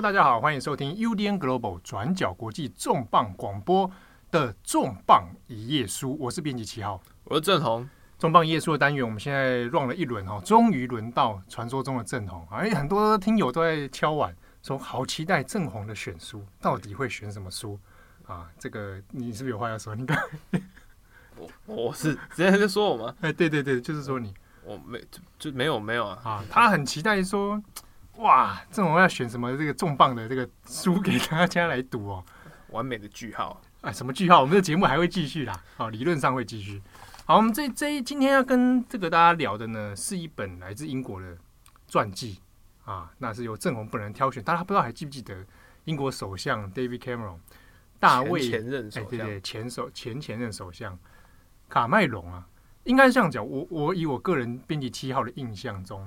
Hello，大家好，欢迎收听 UDN Global 转角国际重磅广播的重磅一页书，我是编辑七号，我是郑红。重磅一页书的单元，我们现在 run 了一轮哈，终于轮到传说中的郑红。哎，很多听友都在敲碗说，好期待郑红的选书，到底会选什么书啊？这个你是不是有话要说？你刚我我是直接在说我吗？哎，对对对，就是说你，我没就，就没有没有啊啊，他很期待说。哇，这种要选什么这个重磅的这个书给大家来读哦？完美的句号啊！什么句号？我们的节目还会继续啦，好，理论上会继续。好，我们这这一今天要跟这个大家聊的呢，是一本来自英国的传记啊，那是由郑红本人挑选。大家不知道还记不记得英国首相 David Cameron 大卫前，前任首相，对对，前首前前任首相卡麦隆啊，应该是这样讲。我我以我个人编辑七号的印象中。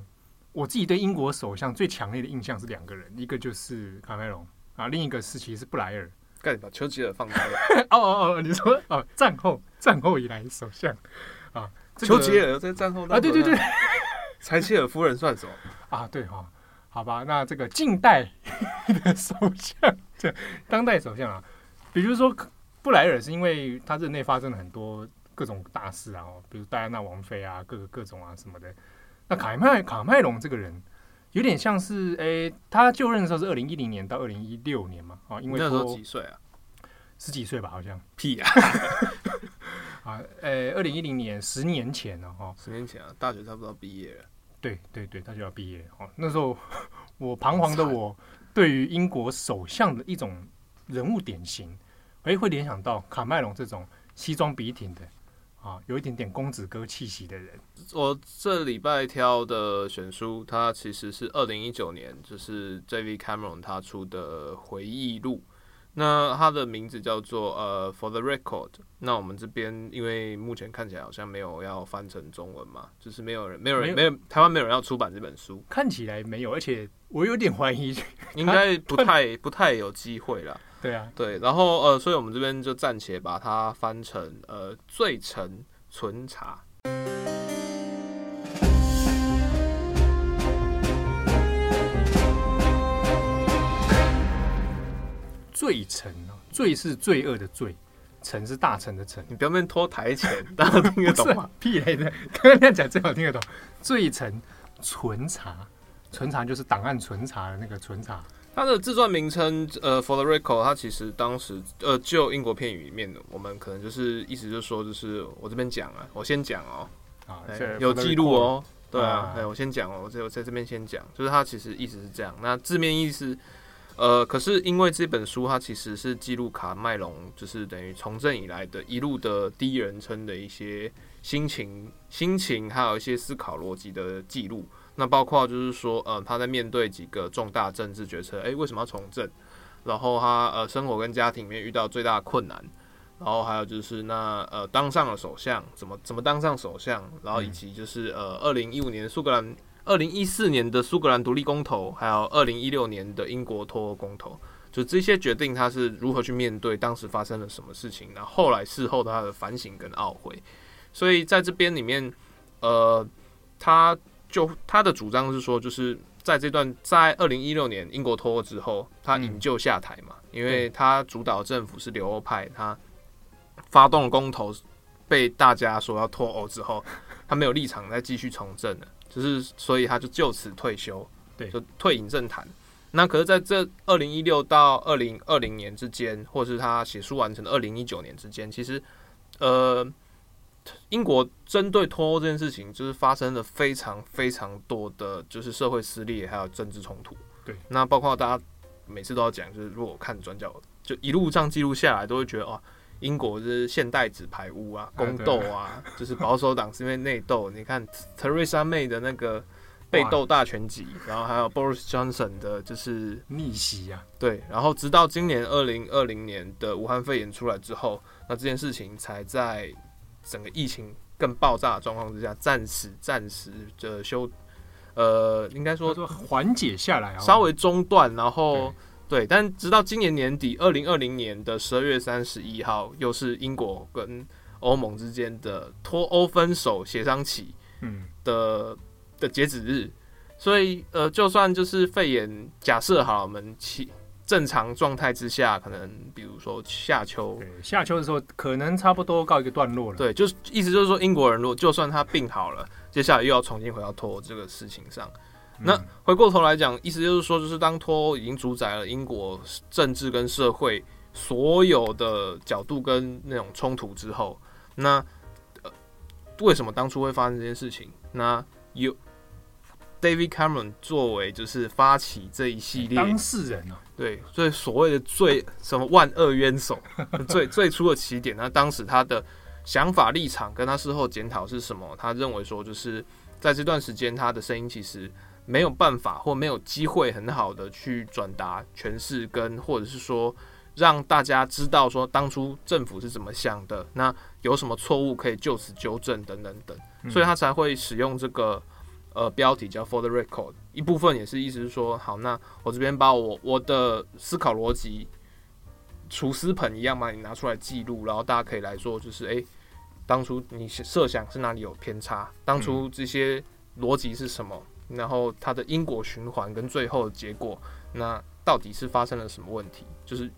我自己对英国首相最强烈的印象是两个人，一个就是卡梅隆啊，另一个是其实是布莱尔。干把丘吉尔放开了？哦哦哦，你说哦，战后战后以来首相啊，这个、丘吉尔在战后啊，对对对，柴契尔夫人算什么啊？对哈、哦，好吧，那这个近代的首相，这当代首相啊，比如说布莱尔是因为他任内发生了很多各种大事啊，比如戴安娜王妃啊，各个各种啊什么的。那卡麦卡麦隆这个人有点像是，诶、欸，他就任的时候是二零一零年到二零一六年嘛，啊，因为那时候几岁啊？十几岁吧，好像。屁啊！啊，诶、欸，二零一零年，十年前了哈，十年前啊，大学差不多毕业了。对对对，他就要毕业哦。那时候 我彷徨的我，对于英国首相的一种人物典型，诶、欸，会联想到卡麦隆这种西装笔挺的。啊，有一点点公子哥气息的人。我这礼拜挑的选书，它其实是二零一九年，就是 David Cameron 他出的回忆录。那它的名字叫做呃 For the Record。那我们这边因为目前看起来好像没有要翻成中文嘛，就是没有人，没有人，没有台湾没有人要出版这本书。看起来没有，而且我有点怀疑，应该不太不太有机会了。对啊，对，然后呃，所以我们这边就暂且把它翻成呃，罪臣存茶。罪臣啊，罪是罪恶的罪，臣是大臣的臣。你不要边拖台前，大家听得懂吗？屁来的，刚刚那样讲最好听得懂。罪臣存查，存查就是档案存查的那个存查。它的自传名称，呃，For the Record，它其实当时，呃，就英国片语里面的，我们可能就是意思就是说，就是我这边讲啊，我先讲哦，啊，有记录哦，对啊，哎，我先讲哦，我在我在这边先讲，就是它其实意思是这样。那字面意思，呃，可是因为这本书它其实是记录卡麦隆，就是等于从政以来的一路的第一人称的一些心情、心情，还有一些思考逻辑的记录。那包括就是说，呃，他在面对几个重大政治决策，诶，为什么要从政？然后他呃，生活跟家庭里面遇到最大的困难，然后还有就是那呃，当上了首相，怎么怎么当上首相？然后以及就是呃，二零一五年苏格兰，二零一四年的苏格兰独立公投，还有二零一六年的英国脱欧公投，就这些决定他是如何去面对当时发生了什么事情？然后后来事后他的反省跟懊悔。所以在这边里面，呃，他。就他的主张是说，就是在这段在二零一六年英国脱欧之后，他引咎下台嘛，因为他主导政府是留欧派，他发动公投被大家说要脱欧之后，他没有立场再继续从政了，就是所以他就就此退休，对，就退隐政坛。那可是在这二零一六到二零二零年之间，或是他写书完成的二零一九年之间，其实呃。英国针对脱欧这件事情，就是发生了非常非常多的就是社会撕裂，还有政治冲突。对，那包括大家每次都要讲，就是如果看转角，就一路这样记录下来，都会觉得哦，英国是现代纸牌屋啊，宫斗啊，就是保守党是因为内斗。你看 Theresa May 的那个被斗大全集，然后还有 Boris Johnson 的就是逆袭啊。对，然后直到今年二零二零年的武汉肺炎出来之后，那这件事情才在。整个疫情更爆炸的状况之下，暂时暂时的休，呃，应该说缓解下来，稍微中断，然后对，对，但直到今年年底，二零二零年的十二月三十一号，又是英国跟欧盟之间的脱欧分手协商期，嗯。的的截止日，所以呃，就算就是肺炎，假设好，我们其正常状态之下，可能比如说夏秋，夏秋的时候可能差不多告一个段落了。对，就是意思就是说，英国人如果就算他病好了，接下来又要重新回到脱欧这个事情上。嗯、那回过头来讲，意思就是说，就是当脱欧已经主宰了英国政治跟社会所有的角度跟那种冲突之后，那呃，为什么当初会发生这件事情？那有 David Cameron 作为就是发起这一系列当事人啊，对，所以所谓的最什么万恶冤首，最最初的起点，那当时他的想法立场跟他事后检讨是什么？他认为说，就是在这段时间，他的声音其实。没有办法或没有机会很好的去转达诠释跟或者是说让大家知道说当初政府是怎么想的，那有什么错误可以就此纠正等等等，所以他才会使用这个呃标题叫 For the Record，一部分也是意思是说，好，那我这边把我我的思考逻辑厨师盆一样把你拿出来记录，然后大家可以来说就是诶，当初你设想是哪里有偏差，当初这些逻辑是什么？然后它的因果循环跟最后的结果，那到底是发生了什么问题？就是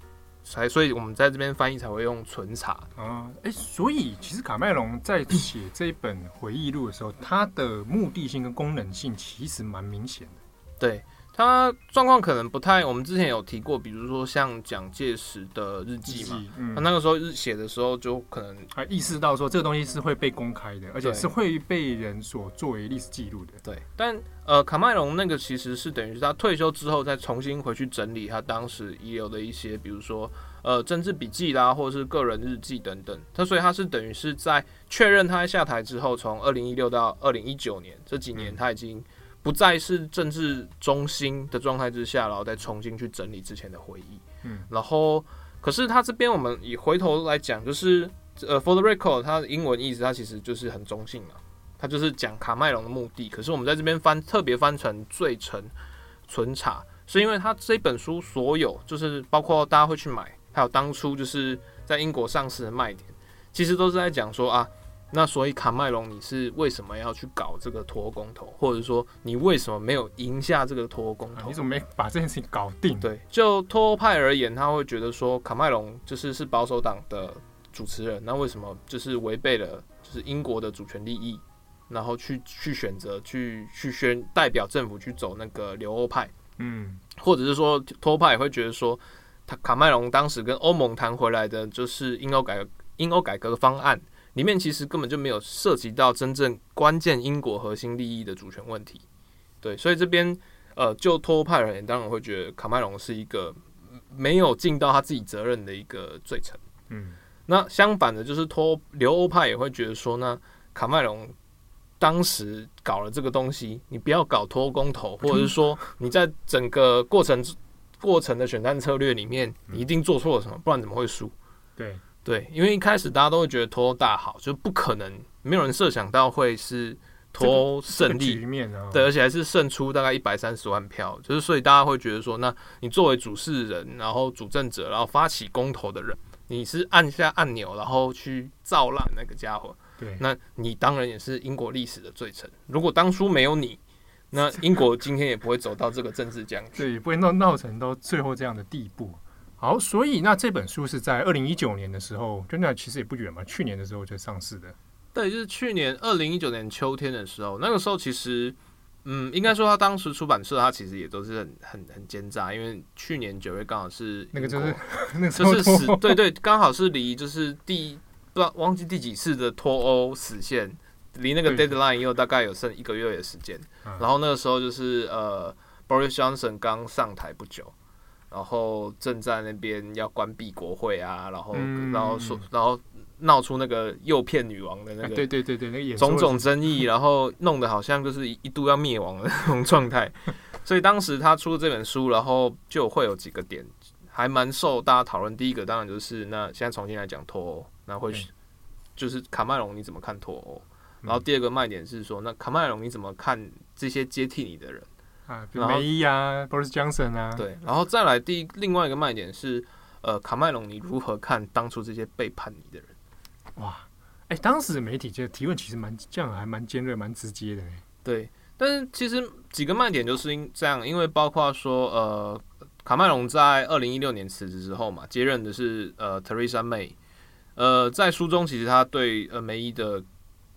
才，所以我们在这边翻译才会用纯茶啊。诶，所以其实卡麦隆在写这一本回忆录的时候，它的目的性跟功能性其实蛮明显的。对。他状况可能不太，我们之前有提过，比如说像蒋介石的日记嘛，他、嗯、那个时候日写的时候，就可能还意识到说这个东西是会被公开的，而且是会被人所作为历史记录的。对，但呃，卡麦隆那个其实是等于是他退休之后再重新回去整理他当时遗留的一些，比如说呃政治笔记啦，或者是个人日记等等。他所以他是等于是在确认他下台之后，从二零一六到二零一九年这几年，他已经。不再是政治中心的状态之下，然后再重新去整理之前的回忆。嗯，然后可是他这边我们以回头来讲，就是呃，for the record，它的英文意思它其实就是很中性嘛，它就是讲卡麦隆的目的。可是我们在这边翻特别翻成罪成存查，是因为他这本书所有就是包括大家会去买，还有当初就是在英国上市的卖点，其实都是在讲说啊。那所以卡麦隆，你是为什么要去搞这个脱欧公投，或者说你为什么没有赢下这个脱欧公投？啊，你怎么没把这件事情搞定？对，就脱欧派而言，他会觉得说卡麦隆就是是保守党的主持人，那为什么就是违背了就是英国的主权利益，然后去去选择去去宣代表政府去走那个留欧派？嗯，或者是说脱欧派也会觉得说，他卡麦隆当时跟欧盟谈回来的就是英欧改英欧改革的方案。里面其实根本就没有涉及到真正关键英国核心利益的主权问题，对，所以这边呃，就脱欧派而言，当然会觉得卡麦隆是一个没有尽到他自己责任的一个罪臣。嗯，那相反的，就是脱留欧派也会觉得说呢，卡麦隆当时搞了这个东西，你不要搞脱欧公投，或者是说 你在整个过程过程的选战策略里面，你一定做错了什么，不然怎么会输？对。对，因为一开始大家都会觉得脱欧大好，就不可能，没有人设想到会是脱欧胜利，这个局面啊，对，而且还是胜出大概一百三十万票，就是所以大家会觉得说，那你作为主事人，然后主政者，然后发起公投的人，你是按下按钮，然后去造烂那个家伙，对，那你当然也是英国历史的罪臣。如果当初没有你，那英国今天也不会走到这个政治僵局，对，也不会闹闹成到最后这样的地步。好，所以那这本书是在二零一九年的时候，就那其实也不远嘛，去年的时候就上市的。对，就是去年二零一九年秋天的时候，那个时候其实，嗯，应该说他当时出版社他其实也都是很很很奸诈，因为去年九月刚好是那个就是 那个就是死，对对，刚好是离就是第不知道忘记第几次的脱欧死线，离那个 deadline 又大概有剩一个月的时间，然后那个时候就是呃，Boris Johnson 刚上台不久。然后正在那边要关闭国会啊，然后、嗯、然后说，然后闹出那个诱骗女王的那个，对对对对，那个种种争议，然后弄得好像就是一度要灭亡的那种状态。所以当时他出了这本书，然后就会有几个点还蛮受大家讨论。第一个当然就是那现在重新来讲脱欧，那会就是卡麦隆你怎么看脱欧？然后第二个卖点是说，那卡麦隆你怎么看这些接替你的人？啊，比如梅伊啊，Boris Johnson 啊，对，然后再来第一另外一个卖点是，呃，卡麦隆，你如何看当初这些背叛你的人？哇，哎、欸，当时的媒体这提问其实蛮这样，还蛮尖锐、蛮直接的。对，但是其实几个卖点就是因这样，因为包括说呃，卡麦隆在二零一六年辞职之后嘛，接任的是呃 Theresa May，呃，在书中其实他对呃梅伊的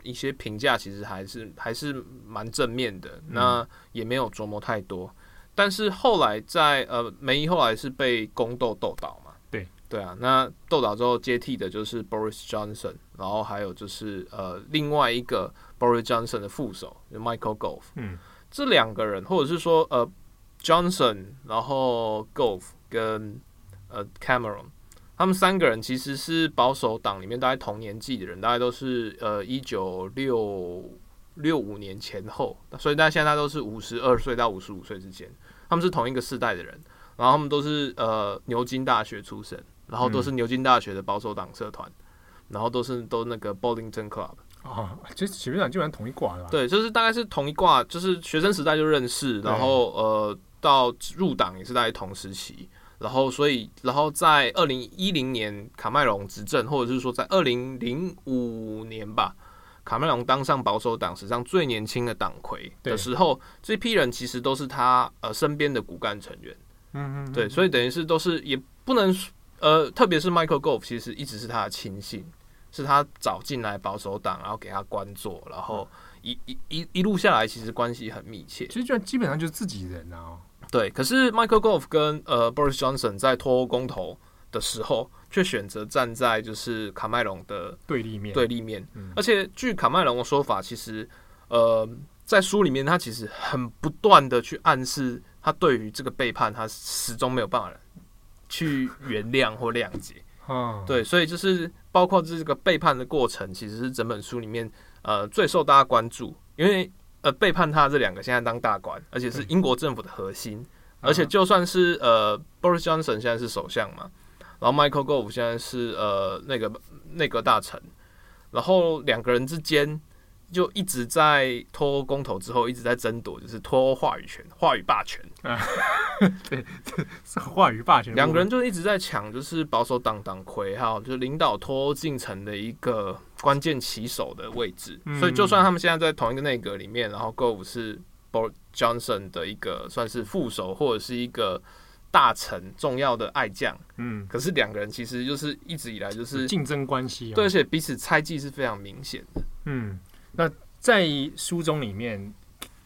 一些评价其实还是还是蛮正面的，那也没有琢磨太多。但是后来在呃梅姨后来是被宫斗斗倒嘛，对。对啊，那斗倒之后接替的就是 Boris Johnson，然后还有就是呃另外一个 Boris Johnson 的副手就 Michael Gove，嗯，这两个人或者是说呃 Johnson，然后 Gove 跟呃 Cameron，他们三个人其实是保守党里面大概同年纪的人，大概都是呃一九六六五年前后，所以大家现在都是五十二岁到五十五岁之间。他们是同一个世代的人，然后他们都是呃牛津大学出身，然后都是牛津大学的保守党社团，然后都是都那个 Bollington Club 啊，其实基本上基本上同一挂的。对，就是大概是同一挂，就是学生时代就认识，然后呃到入党也是大概同时期，然后所以然后在二零一零年卡麦隆执政，或者是说在二零零五年吧。卡麦隆当上保守党史上最年轻的党魁的时候，这批人其实都是他呃身边的骨干成员。嗯嗯，对，所以等于是都是也不能呃，特别是 Michael Gove，其实一直是他的亲信，是他找进来保守党，然后给他关做，然后一一一一路下来，其实关系很密切。其实就基本上就是自己人啊。对，可是 Michael Gove 跟呃 Boris Johnson 在脱欧公投的时候，却选择站在就是卡麦隆的对立面，对立面。而且据卡麦隆的说法，其实呃，在书里面他其实很不断的去暗示，他对于这个背叛，他始终没有办法去原谅或谅解。对，所以就是包括这个背叛的过程，其实是整本书里面呃最受大家关注，因为呃背叛他这两个现在当大官，而且是英国政府的核心，而且就算是呃 Boris Johnson 现在是首相嘛。然后 Michael Gove 现在是呃那个内阁大臣，然后两个人之间就一直在脱欧公投之后一直在争夺，就是脱欧话语权、话语霸权。啊，对，是话语霸权。两个人就一直在抢，就是保守党党魁哈，就是领导脱欧进程的一个关键棋手的位置。嗯、所以就算他们现在在同一个内阁里面，然后 Gove 是 Boris Johnson 的一个算是副手或者是一个。大臣重要的爱将，嗯，可是两个人其实就是一直以来就是竞争关系，对，而且彼此猜忌是非常明显的。嗯，那在书中里面，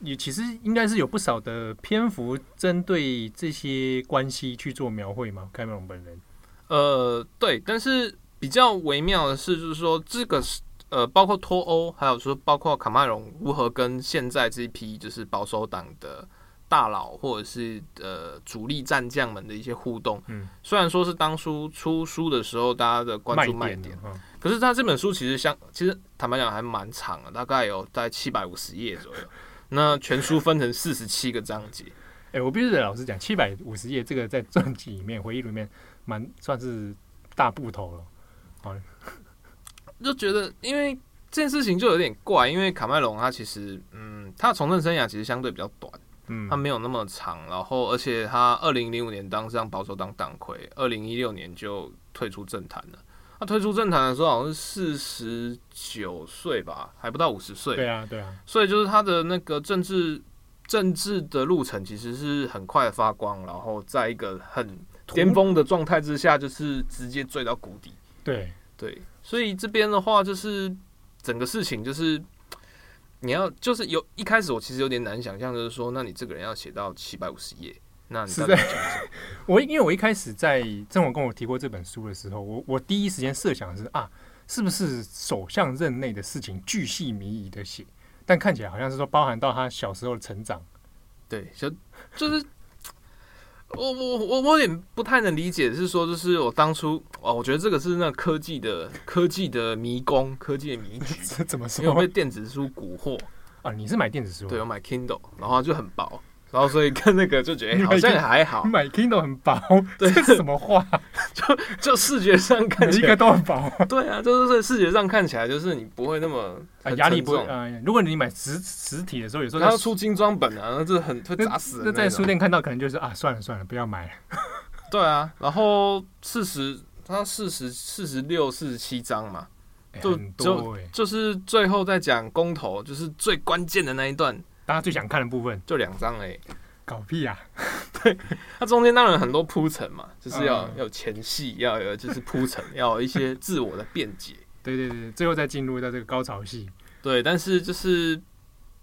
也其实应该是有不少的篇幅针对这些关系去做描绘嘛。卡麦隆本人，呃，对，但是比较微妙的是，就是说这个是呃，包括脱欧，还有说包括卡麦隆如何跟现在这一批就是保守党的。大佬或者是呃主力战将们的一些互动，嗯，虽然说是当初出书的时候大家的关注卖点，卖点嗯、可是他这本书其实相其实坦白讲还蛮长的，大概有在七百五十页左右。那全书分成四十七个章节。哎、欸，我必须得老实讲，七百五十页这个在传记里面、回忆里面蛮算是大部头了。好，就觉得因为这件事情就有点怪，因为卡麦隆他其实嗯，他的从政生涯其实相对比较短。嗯，他没有那么长，然后而且他二零零五年当上保守党党魁，二零一六年就退出政坛了。他退出政坛的时候好像是四十九岁吧，还不到五十岁。对啊，对啊。所以就是他的那个政治政治的路程其实是很快的发光，然后在一个很巅峰的状态之下，就是直接坠到谷底。对对，所以这边的话就是整个事情就是。你要就是有一开始我其实有点难想象，就是说，那你这个人要写到七百五十页，那你是在 我因为我一开始在郑文跟我提过这本书的时候，我我第一时间设想的是啊，是不是首相任内的事情巨细靡遗的写？但看起来好像是说包含到他小时候的成长，对，就就是。我我我我有点不太能理解，是说就是我当初哦，我觉得这个是那科技的科技的迷宫，科技的迷 局，怎么说？因为被电子书蛊惑啊！你是买电子书？对，我买 Kindle，然后就很薄。然后所以看那个就觉得好像也还好，买 Kindle 很薄，对，这是什么话？就就视觉上看起来一个都很薄，对啊，就是视觉上看起来就是你不会那么压力不。如果你买实实体的时候，有时候它要出精装本啊，那这很会砸死。那在书店看到可能就是啊，算了算了，不要买了。对啊，然后四十，它四十四十六、四十七章嘛，就就就是最后在讲公投，就是最关键的那一段。大家最想看的部分就两张哎，搞屁啊！对，它中间当然很多铺陈嘛，就是要有前戏，要有就是铺陈，要有一些自我的辩解。对对对，最后再进入到这个高潮戏。对，但是就是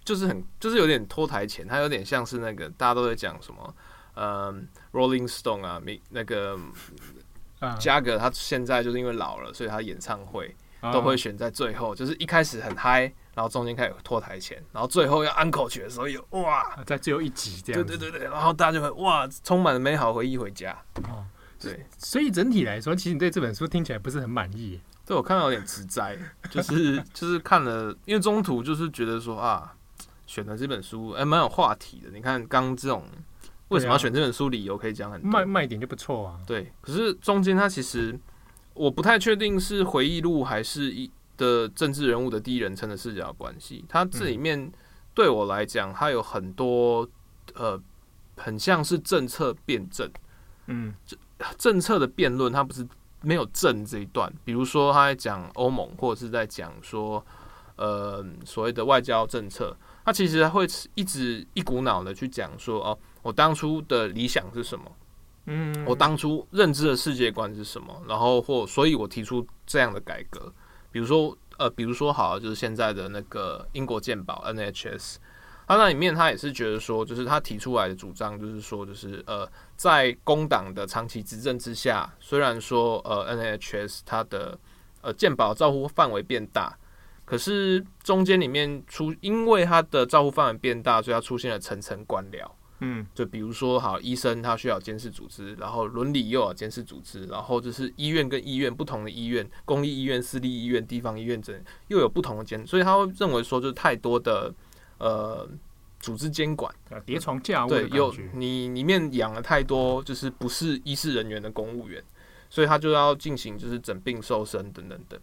就是很就是有点拖台前，它有点像是那个大家都在讲什么，嗯，Rolling Stone 啊，那个嘉格他现在就是因为老了，所以他演唱会都会选在最后，就是一开始很嗨，然后中间开始拖台前，然后最后要安口诀的时候有哇，在最后一集这样。对对对对，然后大家就会哇，充满了美好回忆回家。哦，对，所以整体来说，其实你对这本书听起来不是很满意。对，我看到有点直灾，就是就是看了，因为中途就是觉得说啊，选的这本书哎蛮有话题的。你看刚这种为什么要选这本书，理由可以讲很多，卖卖点就不错啊。对，可是中间它其实我不太确定是回忆录还是一的政治人物的第一人称的视角关系。它这里面对我来讲，它有很多呃，很像是政策辩证，嗯，政策的辩论，它不是。没有正这一段，比如说他在讲欧盟，或者是在讲说，呃，所谓的外交政策，他其实会一直一股脑的去讲说，哦，我当初的理想是什么？嗯，我当初认知的世界观是什么？然后或所以，我提出这样的改革，比如说，呃，比如说，好，就是现在的那个英国健保 NHS。他那里面，他也是觉得说，就是他提出来的主张，就是说，就是呃，在工党的长期执政之下，虽然说呃，NHS 它的呃健保照护范围变大，可是中间里面出，因为它的照护范围变大，所以它出现了层层官僚。嗯，就比如说，好，医生他需要监视组织，然后伦理又要监视组织，然后就是医院跟医院不同的医院，公立医院、私立医院、地方医院这又有不同的监，所以他会认为说，就是太多的。呃，组织监管，叠床架屋，对，有你里面养了太多，就是不是医事人员的公务员，所以他就要进行就是诊病瘦身等等等。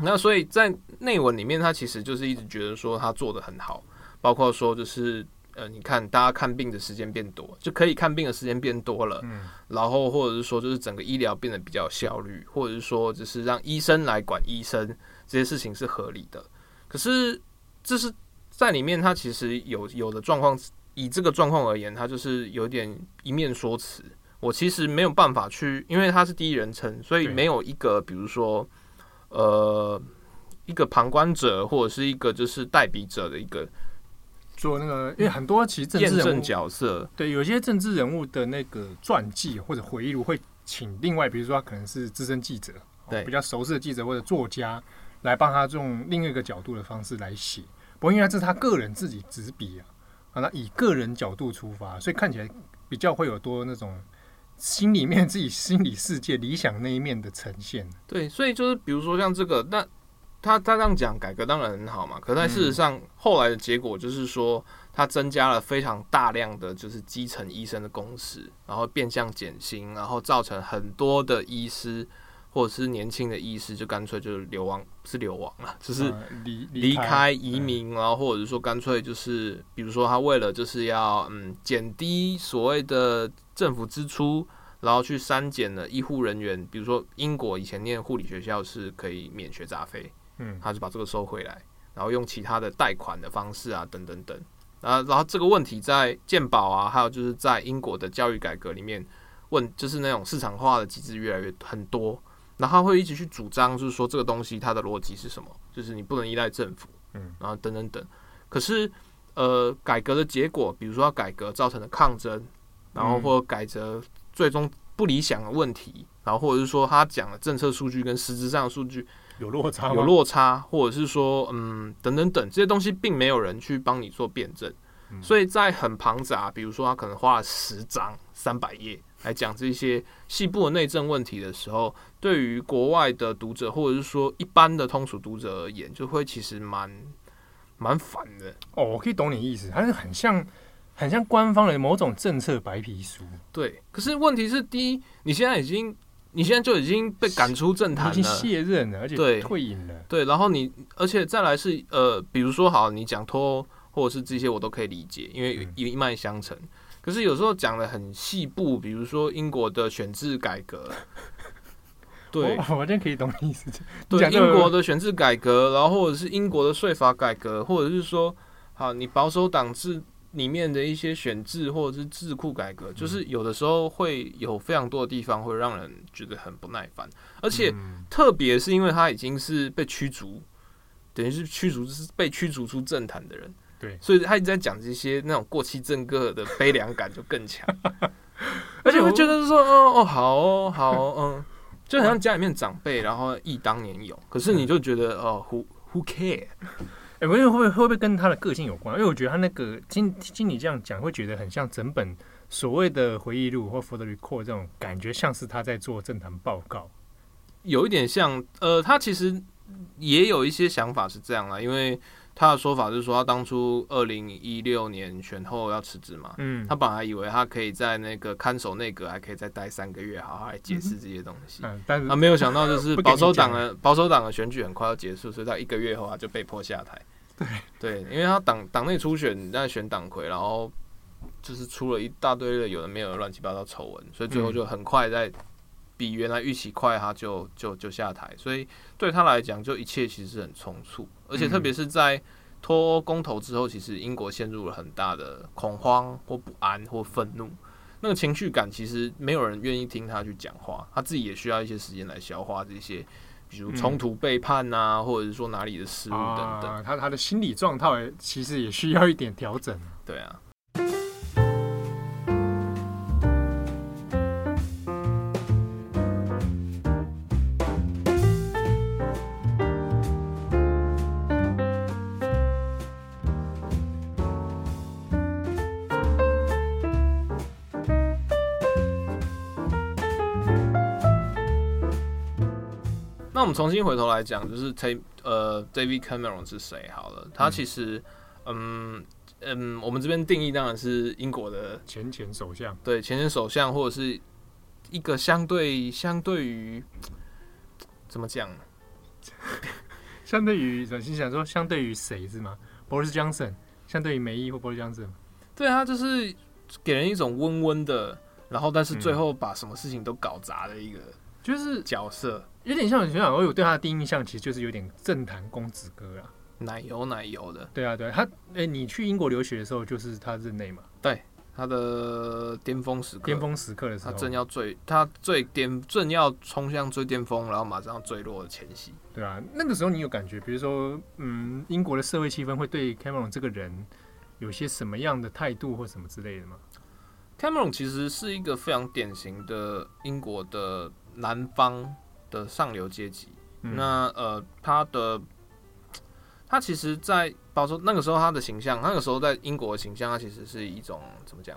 那所以在内文里面，他其实就是一直觉得说他做得很好，包括说就是呃，你看大家看病的时间变多，就可以看病的时间变多了，嗯，然后或者是说就是整个医疗变得比较有效率，或者是说就是让医生来管医生这些事情是合理的。可是这是。在里面，它其实有有的状况，以这个状况而言，它就是有点一面说辞。我其实没有办法去，因为他是第一人称，所以没有一个，比如说，呃，一个旁观者或者是一个就是代笔者的一个做那个，因为很多其实政治人物角色，对，有些政治人物的那个传记或者回忆录会请另外，比如说他可能是资深记者，对，比较熟悉的记者或者作家来帮他用另一个角度的方式来写。不过，因为这是他个人自己执笔啊，啊，那以个人角度出发，所以看起来比较会有多那种心里面自己心理世界理想那一面的呈现。对，所以就是比如说像这个，那他他这样讲改革当然很好嘛，可在事实上后来的结果就是说，他增加了非常大量的就是基层医生的工时，然后变相减薪，然后造成很多的医师。或者是年轻的医师就干脆就是流亡，不是流亡了，就是离离开移民，然后或者是说干脆就是，比如说他为了就是要嗯减低所谓的政府支出，然后去删减了医护人员，比如说英国以前念护理学校是可以免学杂费，嗯，他就把这个收回来，然后用其他的贷款的方式啊等等等，啊，然后这个问题在鉴宝啊，还有就是在英国的教育改革里面问，就是那种市场化的机制越来越很多。然后他会一直去主张，就是说这个东西它的逻辑是什么？就是你不能依赖政府，嗯，然后等等等。可是，呃，改革的结果，比如说要改革造成的抗争，然后或者改革最终不理想的问题，然后或者是说他讲的政策数据跟实质上的数据有落差，有落差，或者是说，嗯，等等等这些东西，并没有人去帮你做辩证，所以在很庞杂，比如说他可能花了十章三百页。来讲这些细部的内政问题的时候，对于国外的读者或者是说一般的通俗读者而言，就会其实蛮蛮烦的。哦，我可以懂你意思，它是很像很像官方的某种政策白皮书。对，可是问题是，第一，你现在已经你现在就已经被赶出政坛了，已经卸任了，而且对退隐了对。对，然后你而且再来是呃，比如说好，你讲脱或者是这些我都可以理解，因为一脉相承。嗯可是有时候讲的很细部，比如说英国的选制改革，对，我完全可以懂你意思。对，英国的选制改革，然后或者是英国的税法改革，或者是说好，你保守党制里面的一些选制或者是智库改革，就是有的时候会有非常多的地方会让人觉得很不耐烦，而且特别是因为他已经是被驱逐，等于是驱逐，是被驱逐出政坛的人，对，所以他一直在讲这些那种过气政客的悲凉感就更强，而且会觉得说，哦哦，好哦好哦，嗯，就好像家里面长辈，然后忆当年勇，可是你就觉得哦，who who care？哎，我觉得会会不会跟他的个性有关？因为我觉得他那个经经理这样讲，会觉得很像整本所谓的回忆录或 For the Record 这种感觉，像是他在做政坛报告，有一点像。呃，他其实也有一些想法是这样啦，因为。他的说法就是说，他当初二零一六年选后要辞职嘛，嗯，他本来以为他可以在那个看守内阁还可以再待三个月，好好来解释这些东西，嗯，但是他没有想到就是保守党的保守党的选举很快要结束，所以他一个月后他就被迫下台，对对，因为他党党内初选在选党魁，然后就是出了一大堆的有的没有的乱七八糟丑闻，所以最后就很快在比原来预期快，他就就就下台，所以对他来讲，就一切其实很匆促。而且特别是在脱欧公投之后，其实英国陷入了很大的恐慌或不安或愤怒，那个情绪感其实没有人愿意听他去讲话，他自己也需要一些时间来消化这些，比如冲突背叛呐、啊，或者是说哪里的失误等等，啊、他他的心理状态其实也需要一点调整。对啊。们重新回头来讲，就是 T 呃 David Cameron 是谁？好了，他其实嗯嗯，我们这边定义当然是英国的前前首相，对前前首相，或者是一个相对相对于怎么讲？相对于 我心想说，相对于谁是吗？Boris Johnson，相对于梅姨或 Boris Johnson，对啊，就是给人一种温温的，然后但是最后把什么事情都搞砸的一个。就是角色有点像，你想想，我有对他的第一印象，其实就是有点政坛公子哥啊，奶油奶油的。对啊，对他，哎、欸，你去英国留学的时候，就是他任内嘛？对，他的巅峰时刻，巅峰时刻的时候，他正要最，他最巅，正要冲向最巅峰，然后马上要坠落的前夕。对啊，那个时候你有感觉，比如说，嗯，英国的社会气氛会对 Cameron 这个人有些什么样的态度或什么之类的吗？Cameron 其实是一个非常典型的英国的。南方的上流阶级，嗯、那呃，他的他其实，在保守那个时候，他的形象，那个时候在英国的形象，他其实是一种怎么讲？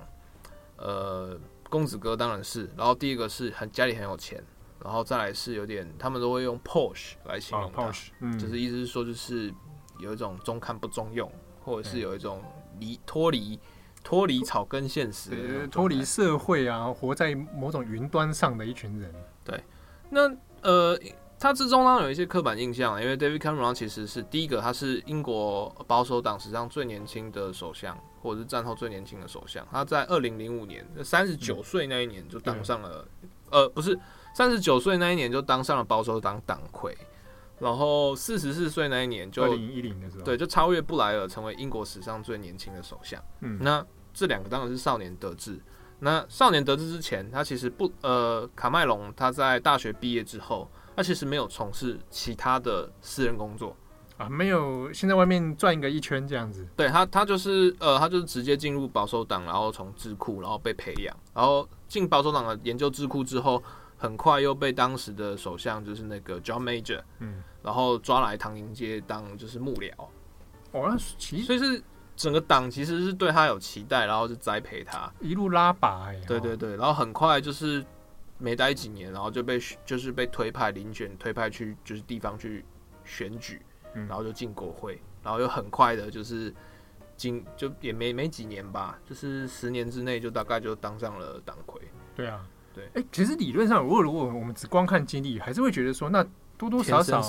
呃，公子哥当然是，然后第一个是很家里很有钱，然后再来是有点，他们都会用 posh 来形容他，posh，嗯，就是意思是说，就是有一种中看不中用，或者是有一种离脱离。脱离草根现实，脱离社会啊，活在某种云端上的一群人。对，那呃，他之中呢有一些刻板印象，因为 David Cameron 其实是第一个，他是英国保守党史上最年轻的首相，或者是战后最年轻的首相。他在二零零五年，三十九岁那一年就当上了，嗯、呃，不是三十九岁那一年就当上了保守党党魁，然后四十四岁那一年就二零一零的时候，对，就超越布莱尔成为英国史上最年轻的首相。嗯，那。这两个当然是少年得志。那少年得志之前，他其实不呃，卡麦隆他在大学毕业之后，他其实没有从事其他的私人工作啊，没有先在外面转一个一圈这样子。对他，他就是呃，他就是直接进入保守党，然后从智库，然后被培养，然后进保守党的研究智库之后，很快又被当时的首相就是那个 John Major，嗯，然后抓来唐宁街当就是幕僚。哦，那其实所以是。整个党其实是对他有期待，然后就栽培他，一路拉拔。对对对，然后很快就是没待几年，然后就被就是被推派遴选，推派去就是地方去选举，然后就进国会，然后又很快的就是进就也没没几年吧，就是十年之内就大概就当上了党魁。对啊，对，哎，其实理论上，如果如果我们只光看经历，还是会觉得说，那多多少少。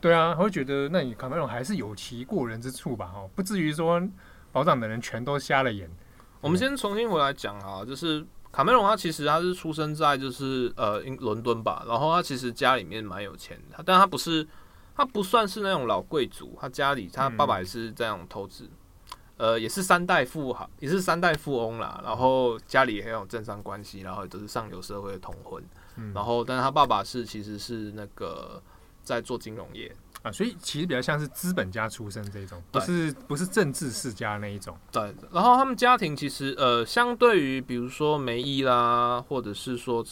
对啊，会觉得那你卡梅隆还是有其过人之处吧？哦，不至于说保长的人全都瞎了眼。我们先重新回来讲啊，就是卡梅隆他其实他是出生在就是呃伦敦吧，然后他其实家里面蛮有钱的，但他不是他不算是那种老贵族，他家里他爸爸也是这样投资，呃，也是三代富豪，也是三代富翁啦。然后家里也很有政商关系，然后也都是上流社会的同婚。嗯、然后，但是他爸爸是其实是那个在做金融业啊，所以其实比较像是资本家出身这种，不是不是政治世家那一种。对。然后他们家庭其实呃，相对于比如说梅姨啦，或者是说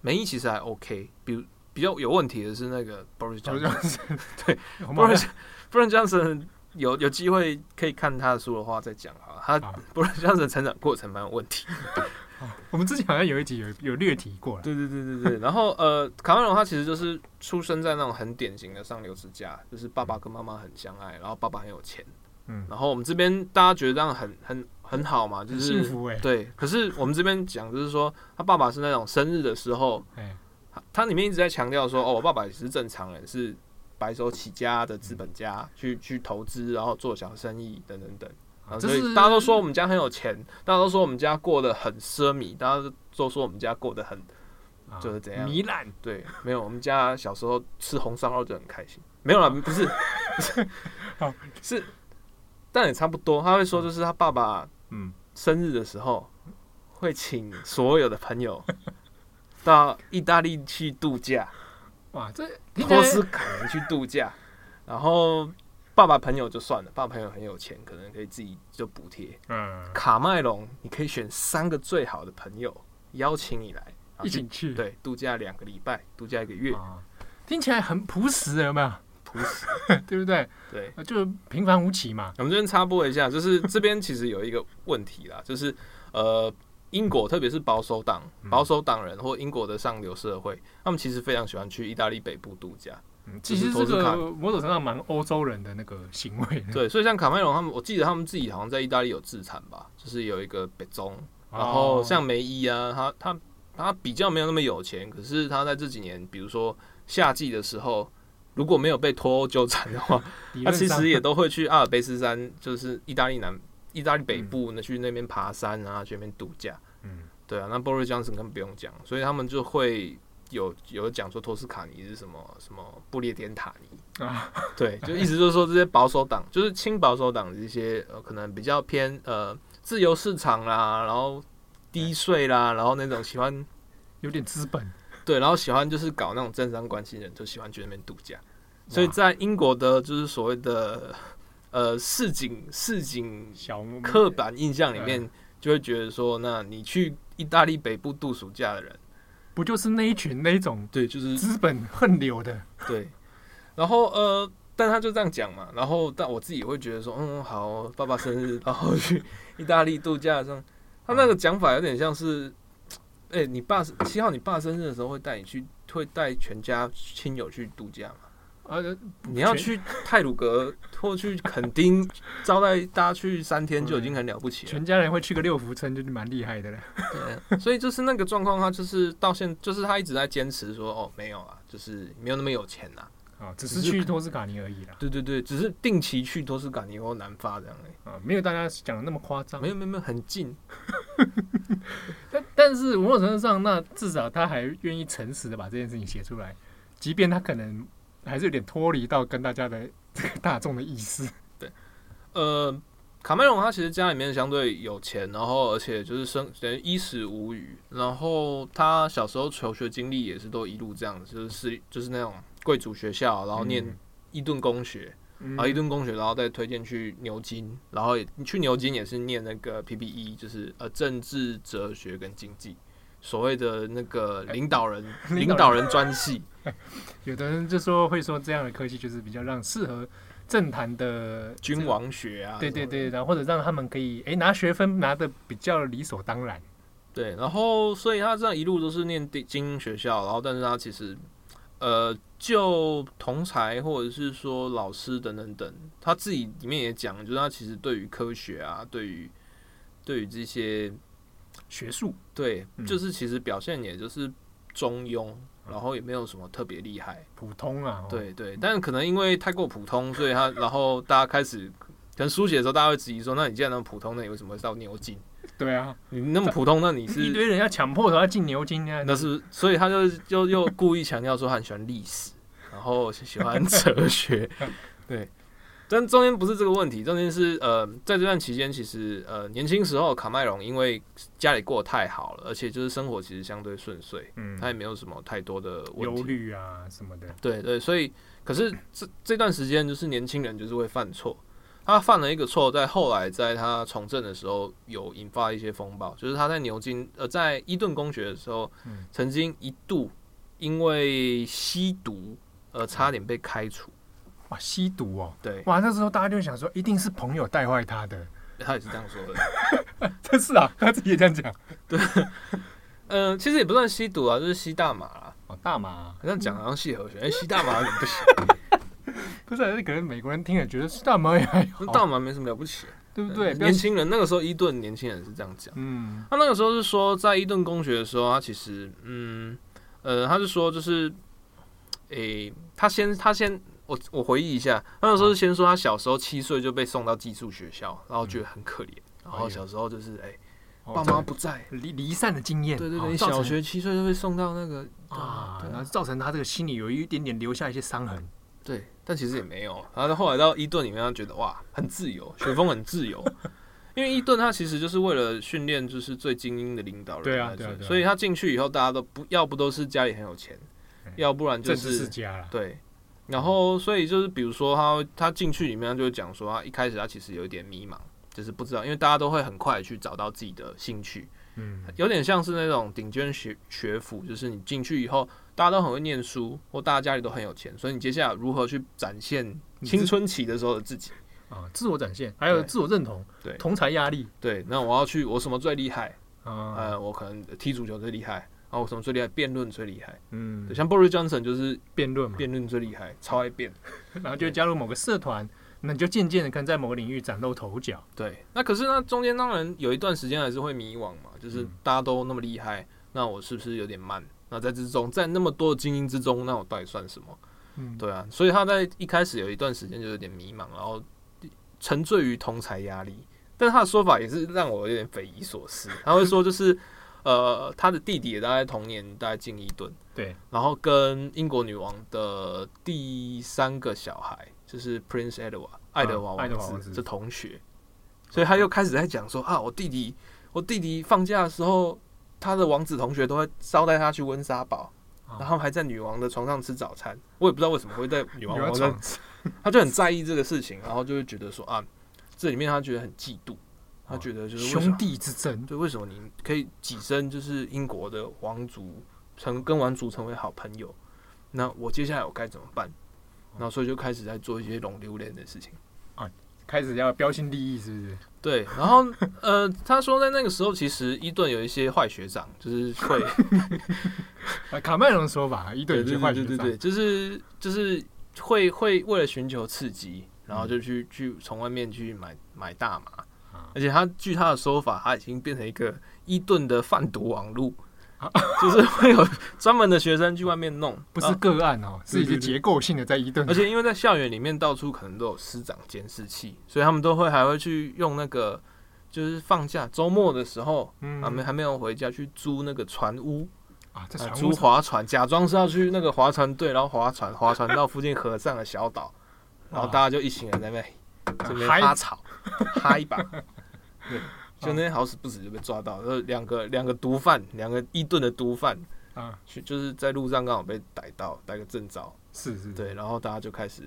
梅姨其实还 OK，比如比较有问题的是那个 Boris Johnson，对，Boris Boris Johnson。有有机会可以看他的书的话再讲哈，他不是这样子的成长过程蛮有问题。我们之前好像有一集有有略提过，对对对对对。然后呃，卡麦隆他其实就是出生在那种很典型的上流之家，就是爸爸跟妈妈很相爱，然后爸爸很有钱。嗯，然后我们这边大家觉得这样很很很好嘛，就是幸福哎。对，可是我们这边讲就是说，他爸爸是那种生日的时候，他他里面一直在强调说，哦，我爸爸也是正常人，是。白手起家的资本家去去投资，然后做小生意等等等，啊，所以大家都说我们家很有钱，大家都说我们家过得很奢靡，大家都说我们家过得很就是怎样糜烂。对，没有，我们家小时候吃红烧肉就很开心。没有啦，不是，不是，是，但也差不多。他会说，就是他爸爸嗯生日的时候会请所有的朋友到意大利去度假。哇，这托斯卡尼去度假，然后爸爸朋友就算了，爸爸朋友很有钱，可能可以自己就补贴。嗯，卡麦隆，你可以选三个最好的朋友邀请你来一起去，对，度假两个礼拜，度假一个月，听起来很朴实，有没有？朴实，对不对？对，就平凡无奇嘛。我们这边插播一下，就是这边其实有一个问题啦，就是呃。英国，特别是保守党、保守党人或英国的上流社会，他们其实非常喜欢去意大利北部度假。嗯，其实这个某种程度上蛮欧洲人的那个行为。对，所以像卡梅隆他们，我记得他们自己好像在意大利有自产吧，就是有一个北中。然后像梅伊啊，他他他比较没有那么有钱，可是他在这几年，比如说夏季的时候，如果没有被脱欧纠缠的话，他其实也都会去阿尔卑斯山，就是意大利南。意大利北部呢，去那边爬山啊，去那边度假。嗯，对啊，那 Boris Johnson 更不用讲，所以他们就会有有讲说托斯卡尼是什么什么布列颠塔尼啊，对，就意思就是说这些保守党，就是亲保守党的一些呃，可能比较偏呃自由市场啦，然后低税啦，然后那种喜欢 有点资本，对，然后喜欢就是搞那种政商关系的人，就喜欢去那边度假。所以在英国的，就是所谓的。呃，市井市井小刻板印象里面，就会觉得说，那你去意大利北部度暑假的人，不就是那一群那一种对，就是资本横流的对。然后呃，但他就这样讲嘛。然后但我自己会觉得说，嗯，好，爸爸生日，然后去意大利度假这样，他那个讲法有点像是，哎、欸，你爸七号你爸生日的时候会带你去，会带全家亲友去度假吗？啊！你要去泰鲁阁或去垦丁招待大家去三天就已经很了不起了。全家人会去个六福村就是蛮厉害的了。对，所以就是那个状况，他就是到现，就是他一直在坚持说，哦，没有啊，就是没有那么有钱呐。啊，只是去托斯卡尼而已啦。对对对，只是定期去托斯卡尼或南法这样的。啊，没有大家讲的那么夸张。没有没有没有，很近。但但是某种程度上，那至少他还愿意诚实的把这件事情写出来，即便他可能。还是有点脱离到跟大家的这个大众的意思。对，呃，卡梅隆他其实家里面相对有钱，然后而且就是生等于衣食无虞，然后他小时候求学经历也是都一路这样子，就是是就是那种贵族学校，然后念伊顿公学，嗯、然后伊顿公学，然后再推荐去牛津，然后你去牛津也是念那个 PPE，就是呃政治哲学跟经济。所谓的那个领导人，领导人。专系，有的人就说会说这样的科技就是比较让适合政坛的君王学啊，对对对，然后或者让他们可以诶拿学分拿的比较理所当然，对，然后所以他这样一路都是念精英学校，然后但是他其实呃就同才或者是说老师等等等，他自己里面也讲，就是他其实对于科学啊，对于对于这些。学术对，就是其实表现也就是中庸，然后也没有什么特别厉害，普通啊。对对，但是可能因为太过普通，所以他然后大家开始可能书写的时候，大家会质疑说：那你既然那么普通，那你为什么会到牛津？对啊，你那么普通，那你是一堆人要强迫他进牛津啊？那是，所以他就就又故意强调说他很喜欢历史，然后喜欢哲学，对。但中间不是这个问题，中间是呃，在这段期间，其实呃，年轻时候卡麦隆因为家里过得太好了，而且就是生活其实相对顺遂，嗯，他也没有什么太多的问题，忧虑啊什么的。对对，所以可是这这段时间就是年轻人就是会犯错，他犯了一个错，在后来在他从政的时候有引发一些风暴，就是他在牛津呃在伊顿公学的时候，嗯，曾经一度因为吸毒而差点被开除。哇，吸毒哦！对，哇，那时候大家就想说，一定是朋友带坏他的。他也是这样说的，这是啊，他自己也这样讲。对，嗯、呃，其实也不算吸毒啊，就是吸大麻啦。哦，大麻，好像讲好像吸和弦，哎、嗯，吸大麻不行？不是，可能美国人听了觉得吸大麻也还好，大麻没什么了不起，对不对？年轻人那个时候，伊顿年轻人是这样讲。嗯，他那个时候是说，在伊顿公学的时候，他其实，嗯，呃，他是说，就是，诶、欸，他先，他先。我我回忆一下，他那时候是先说他小时候七岁就被送到寄宿学校，然后觉得很可怜，然后小时候就是哎、欸，爸妈不在，离离散的经验，对对对，小学七岁就被送到那个啊，然后造成他这个心里有一点点留下一些伤痕，对，但其实也没有，然后后来到伊顿里面，他觉得哇，很自由，学风很自由，因为伊顿他其实就是为了训练就是最精英的领导人，对啊，对啊，所以他进去以后，大家都不要不都是家里很有钱，要不然就是家对。然后，所以就是，比如说他他进去里面，就会讲说，他一开始他其实有一点迷茫，就是不知道，因为大家都会很快去找到自己的兴趣，嗯，有点像是那种顶尖学学府，就是你进去以后，大家都很会念书，或大家家里都很有钱，所以你接下来如何去展现青春期的时候的自己啊，自我展现，还有自我认同，对，同才压力，对，那我要去，我什么最厉害啊？呃，我可能踢足球最厉害。哦，什么最厉害？辩论最厉害。嗯，像 Boris Johnson 就是辩论，辩论最厉害，超爱辩。然后就加入某个社团，那你就渐渐的可能在某个领域崭露头角。对，那可是那中间当然有一段时间还是会迷惘嘛，就是大家都那么厉害，那我是不是有点慢？那在之中，在那么多的精英之中，那我到底算什么？嗯，对啊，所以他在一开始有一段时间就有点迷茫，然后沉醉于同才压力。但是他的说法也是让我有点匪夷所思，他会说就是。呃，他的弟弟也大概同年大概进一顿，对，然后跟英国女王的第三个小孩就是 Prince Edward 爱德华王子是同学，所以他又开始在讲说啊，我弟弟，我弟弟放假的时候，他的王子同学都会招待他去温莎堡，然后还在女王的床上吃早餐，我也不知道为什么会在女王床上，他就很在意这个事情，然后就会觉得说啊，这里面他觉得很嫉妒。他觉得就是兄弟之争，对，为什么你可以跻身就是英国的王族，成跟王族成为好朋友？那我接下来我该怎么办？然后所以就开始在做一些龙溜连的事情啊，开始要标新立异，是不是？对，然后呃，他说在那个时候，其实伊顿有一些坏学长，就是会 卡麦隆说法，伊顿有些坏学长，对对对，就是就是会会为了寻求刺激，然后就去去从外面去买买大麻。而且他据他的说法，他已经变成一个伊顿的贩毒网络，就是会有专门的学生去外面弄，不是个案哦，是一个结构性的在伊顿。而且因为在校园里面到处可能都有师长监视器，所以他们都会还会去用那个，就是放假周末的时候，他们还没有回家去租那个船屋啊，租划船，假装是要去那个划船队，然后划船划船到附近河上的小岛，然后大家就一行人在那这边哈草 哈一把。对，就那天好死不死就被抓到，然后两个两个毒贩，两个伊顿的毒贩啊，去就是在路上刚好被逮到，逮个正着，是是，对，然后大家就开始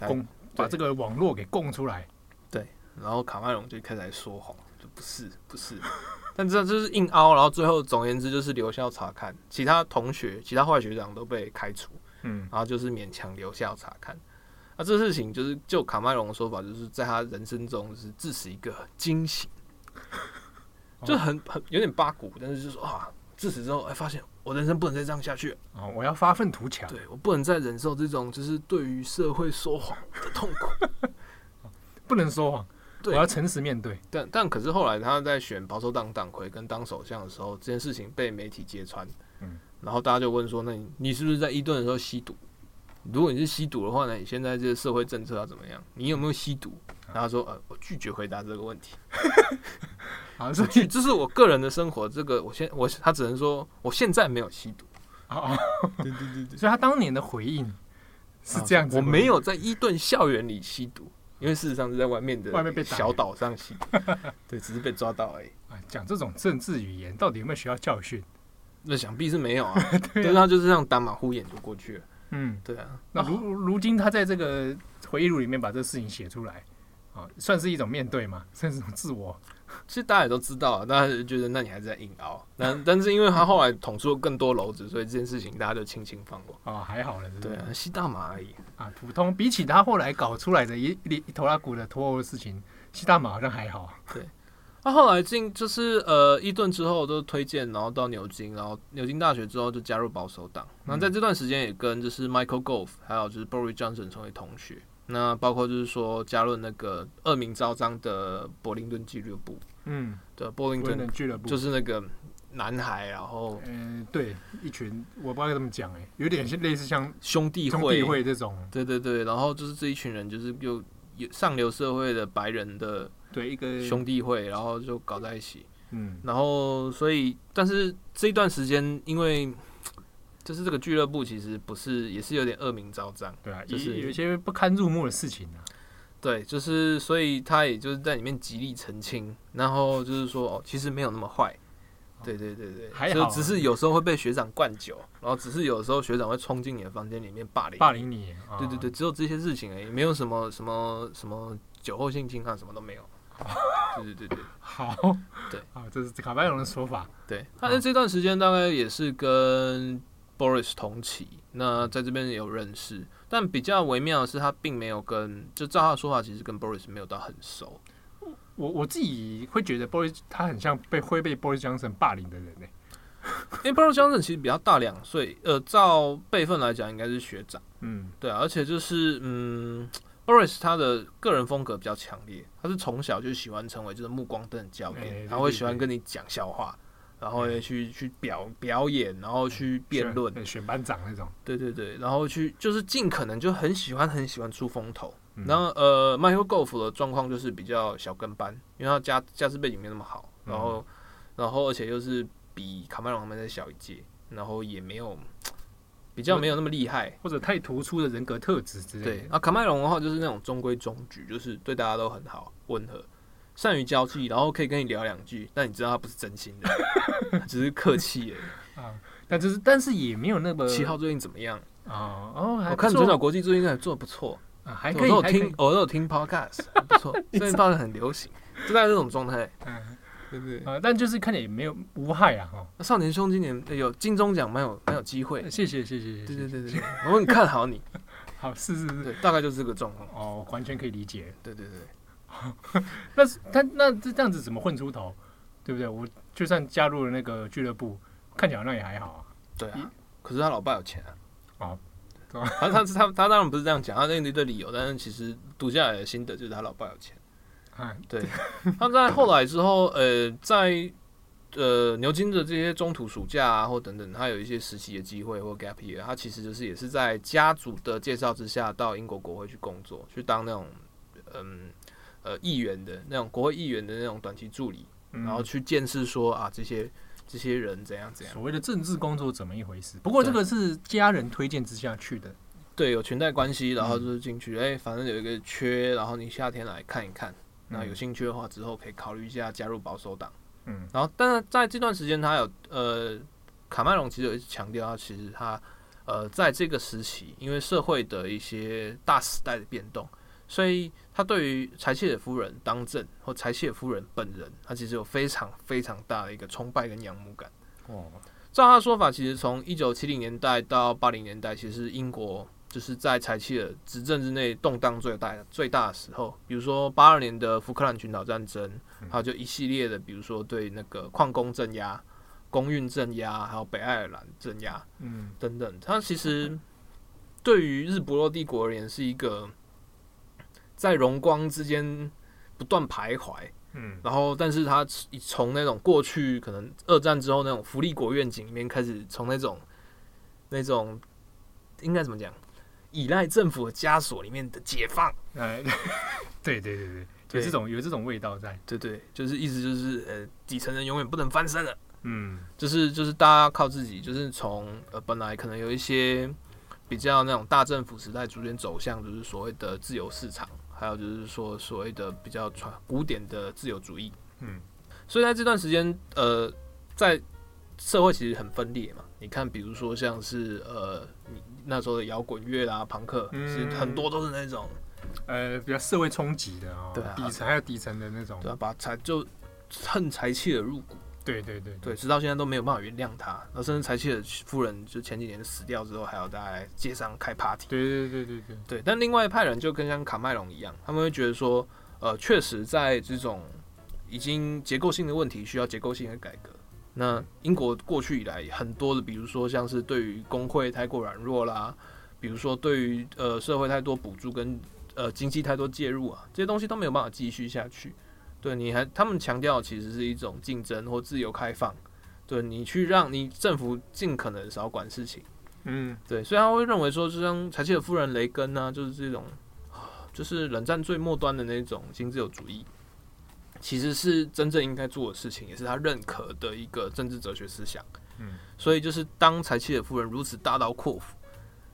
供把这个网络给供出来，对，然后卡麦隆就开始来说谎，就不是不是，但这就是硬凹，然后最后总而言之就是留校查看，其他同学其他坏学长都被开除，嗯，然后就是勉强留校查看。那这事情就是就卡麦隆的说法，就是在他人生中是致使一个惊醒。就很很有点八股，但是就是说啊，自此之后，哎，发现我人生不能再这样下去啊！我要发愤图强，对，我不能再忍受这种就是对于社会说谎的痛苦，不能说谎，对，我要诚实面对。但但可是后来他在选保守党党魁跟当首相的时候，这件事情被媒体揭穿，嗯，然后大家就问说，那你你是不是在伊顿的时候吸毒？如果你是吸毒的话呢，你现在这个社会政策要怎么样？你有没有吸毒？然后说呃，我拒绝回答这个问题。好，这这是我个人的生活，这个我现我他只能说我现在没有吸毒。哦，对对对对，所以他当年的回应是这样子，我没有在伊顿校园里吸毒。因为事实上是在外面的外面被小岛上洗，对，只是被抓到而已。讲这种政治语言，到底有没有学到教训？那想必是没有啊，对啊，他就是这样打马虎眼就过去了。嗯，对啊。那如如今他在这个回忆录里面把这个事情写出来，啊，算是一种面对嘛，算是一种自我。其实大家也都知道，大家觉得那你还是在硬熬。但但是因为他后来捅出了更多篓子，所以这件事情大家就轻轻放过。哦，还好了，对啊，吸大麻而已啊，普通。比起他后来搞出来的一一头拉库的脱欧的事情，吸大麻好像还好。对。他后来进就是呃伊顿之后都推荐，然后到牛津，然后牛津大学之后就加入保守党。那在这段时间也跟就是 Michael Gove 还有就是 Boris Johnson 成为同学。那包括就是说加入那个恶名昭彰的柏林顿俱乐部。嗯，对，柏林顿俱乐部就是那个男孩，然后嗯、呃，对，一群我不知道该怎么讲哎，有点类似像兄弟会兄弟会这种。对对对，然后就是这一群人就是又有上流社会的白人的。对一个兄弟会，然后就搞在一起，嗯，然后所以，但是这一段时间，因为就是这个俱乐部其实不是，也是有点恶名昭彰，对啊，就是有一些不堪入目的事情啊，对，就是所以他也就是在里面极力澄清，然后就是说哦，其实没有那么坏，对对对对，还好，只是有时候会被学长灌酒，然后只是有时候学长会冲进你的房间里面霸凌霸凌你，对对对，只有这些事情而已，没有什么什么什么酒后性侵啊，什么都没有。对对对对，好，对，啊，这是卡麦隆的说法。对，他在这段时间大概也是跟 Boris 同期，那在这边也有认识，但比较微妙的是，他并没有跟，就照他的说法，其实跟 Boris 没有到很熟。我我自己会觉得 Boris 他很像被会被 Boris Johnson 霸凌的人呢，因为 Boris Johnson 其实比较大两岁，呃，照辈分来讲应该是学长。嗯，对啊，而且就是嗯。Boris 他的个人风格比较强烈，他是从小就喜欢成为就是目光灯的教练，他会喜欢跟你讲笑话，然后也去去表表演，然后去辩论，选班长那种。对对对，然后去就是尽可能就很喜欢很喜欢出风头。然后呃，Michael Golf 的状况就是比较小跟班，因为他家家世背景没那么好，然后然后而且又是比卡麦隆他们再小一届，然后也没有。比较没有那么厉害，或者太突出的人格特质之类的。对，啊，卡麦隆的话就是那种中规中矩，就是对大家都很好，温和，善于交际，然后可以跟你聊两句，但你知道他不是真心的，只是客气而已。啊，但就是但是也没有那么。七号最近怎么样？啊哦，我看转角国际最近还做的不错啊，还可以。我都有听，我都有听 podcast，不错，最近放的很流行，就在这种状态。嗯。对不对？啊，但就是看起来也没有无害啊，哈。那少年兄今年有金钟奖，蛮有蛮有机会。谢谢谢谢谢谢。对对对对，我很看好你。好，是是是，对，大概就是这个状况。哦，完全可以理解。对对对。那他那这这样子怎么混出头？对不对？我就算加入了那个俱乐部，看起来好像也还好啊。对啊。可是他老爸有钱啊。哦。他他他他当然不是这样讲，他那一堆理由，但是其实读下来的心得就是他老爸有钱。对，他在后来之后，呃，在呃牛津的这些中途暑假啊，或等等，他有一些实习的机会或 gap year，他其实就是也是在家族的介绍之下到英国国会去工作，去当那种嗯呃议员的那种国会议员的那种短期助理，然后去见识说啊这些这些人怎样怎样。所谓的政治工作怎么一回事？不过这个是家人推荐之下去的，对，有裙带关系，然后就是进去，哎、欸，反正有一个缺，然后你夏天来看一看。那有兴趣的话，之后可以考虑一下加入保守党。嗯，然后，但是在这段时间，他有呃，卡麦隆其实有一直强调，他其实他呃，在这个时期，因为社会的一些大时代的变动，所以他对于柴契尔夫人当政或柴契尔夫人本人，他其实有非常非常大的一个崇拜跟仰慕感。哦，照他的说法，其实从一九七零年代到八零年代，其实英国。就是在柴契尔执政之内动荡最大最大的时候，比如说八二年的福克兰群岛战争，还有就一系列的，比如说对那个矿工镇压、公运镇压，还有北爱尔兰镇压，嗯，等等。他其实对于日不落帝国而言，是一个在荣光之间不断徘徊，嗯，然后但是他从那种过去可能二战之后那种福利国愿景里面开始，从那种那种应该怎么讲？依赖政府的枷锁里面的解放，哎，对对对对，有这种有这种味道在，对。对，就是意思就是呃，底层人永远不能翻身了，嗯，就是就是大家靠自己，就是从呃本来可能有一些比较那种大政府时代，逐渐走向就是所谓的自由市场，还有就是说所谓的比较传古典的自由主义。嗯，所以在这段时间，呃，在社会其实很分裂嘛。你看，比如说像是呃，你那时候的摇滚乐啦、朋克，其实很多都是那种呃比较社会冲击的啊、哦，对啊，底层还有底层的那种，对啊，把财就恨财气的入骨。对对对对，直到现在都没有办法原谅他。然后甚至财契尔夫人就前几年死掉之后，还要在街上开 party。对对对对对对。但另外一派人就跟像卡麦隆一样，他们会觉得说，呃，确实在这种已经结构性的问题需要结构性的改革。那英国过去以来很多的，比如说像是对于工会太过软弱啦，比如说对于呃社会太多补助跟呃经济太多介入啊，这些东西都没有办法继续下去。对，你还他们强调其实是一种竞争或自由开放，对，你去让你政府尽可能少管事情，嗯，对，所以他会认为说，就像柴契尔夫人雷根呢、啊，就是这种，就是冷战最末端的那种新自由主义，其实是真正应该做的事情，也是他认可的一个政治哲学思想，嗯，所以就是当柴契尔夫人如此大刀阔斧，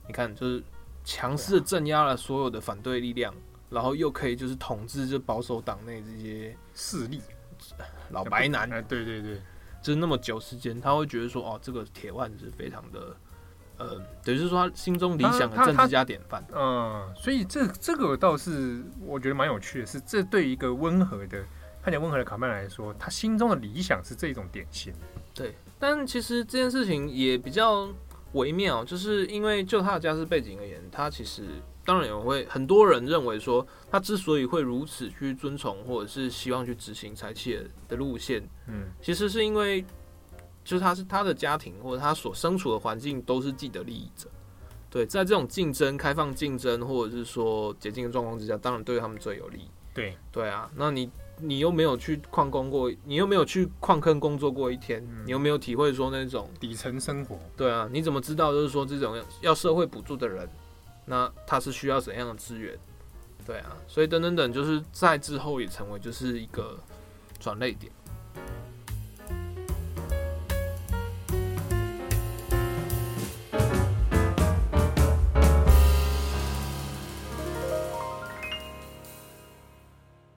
你看，就是强势镇压了所有的反对力量。然后又可以就是统治这保守党内这些势力，老白男，对对对，就是那么久时间，他会觉得说，哦，这个铁腕是非常的，呃，等于是说他心中理想的政治家典范，嗯，所以这这个倒是我觉得蛮有趣的，是这对一个温和的看起来温和的卡曼来说，他心中的理想是这种典型，对，但其实这件事情也比较微妙，就是因为就他的家世背景而言，他其实。当然也会，很多人认为说，他之所以会如此去遵从，或者是希望去执行柴契尔的路线，嗯，其实是因为，就是他是他的家庭或者他所身处的环境都是既得利益者，对，在这种竞争、开放竞争或者是说捷径的状况之下，当然对他们最有利。对，对啊，那你你又没有去矿工过，你又没有去矿坑工作过一天，嗯，你又没有体会说那种底层生活，对啊，你怎么知道就是说这种要社会补助的人？那它是需要怎样的资源？对啊，所以等等等，就是在之后也成为就是一个转捩点。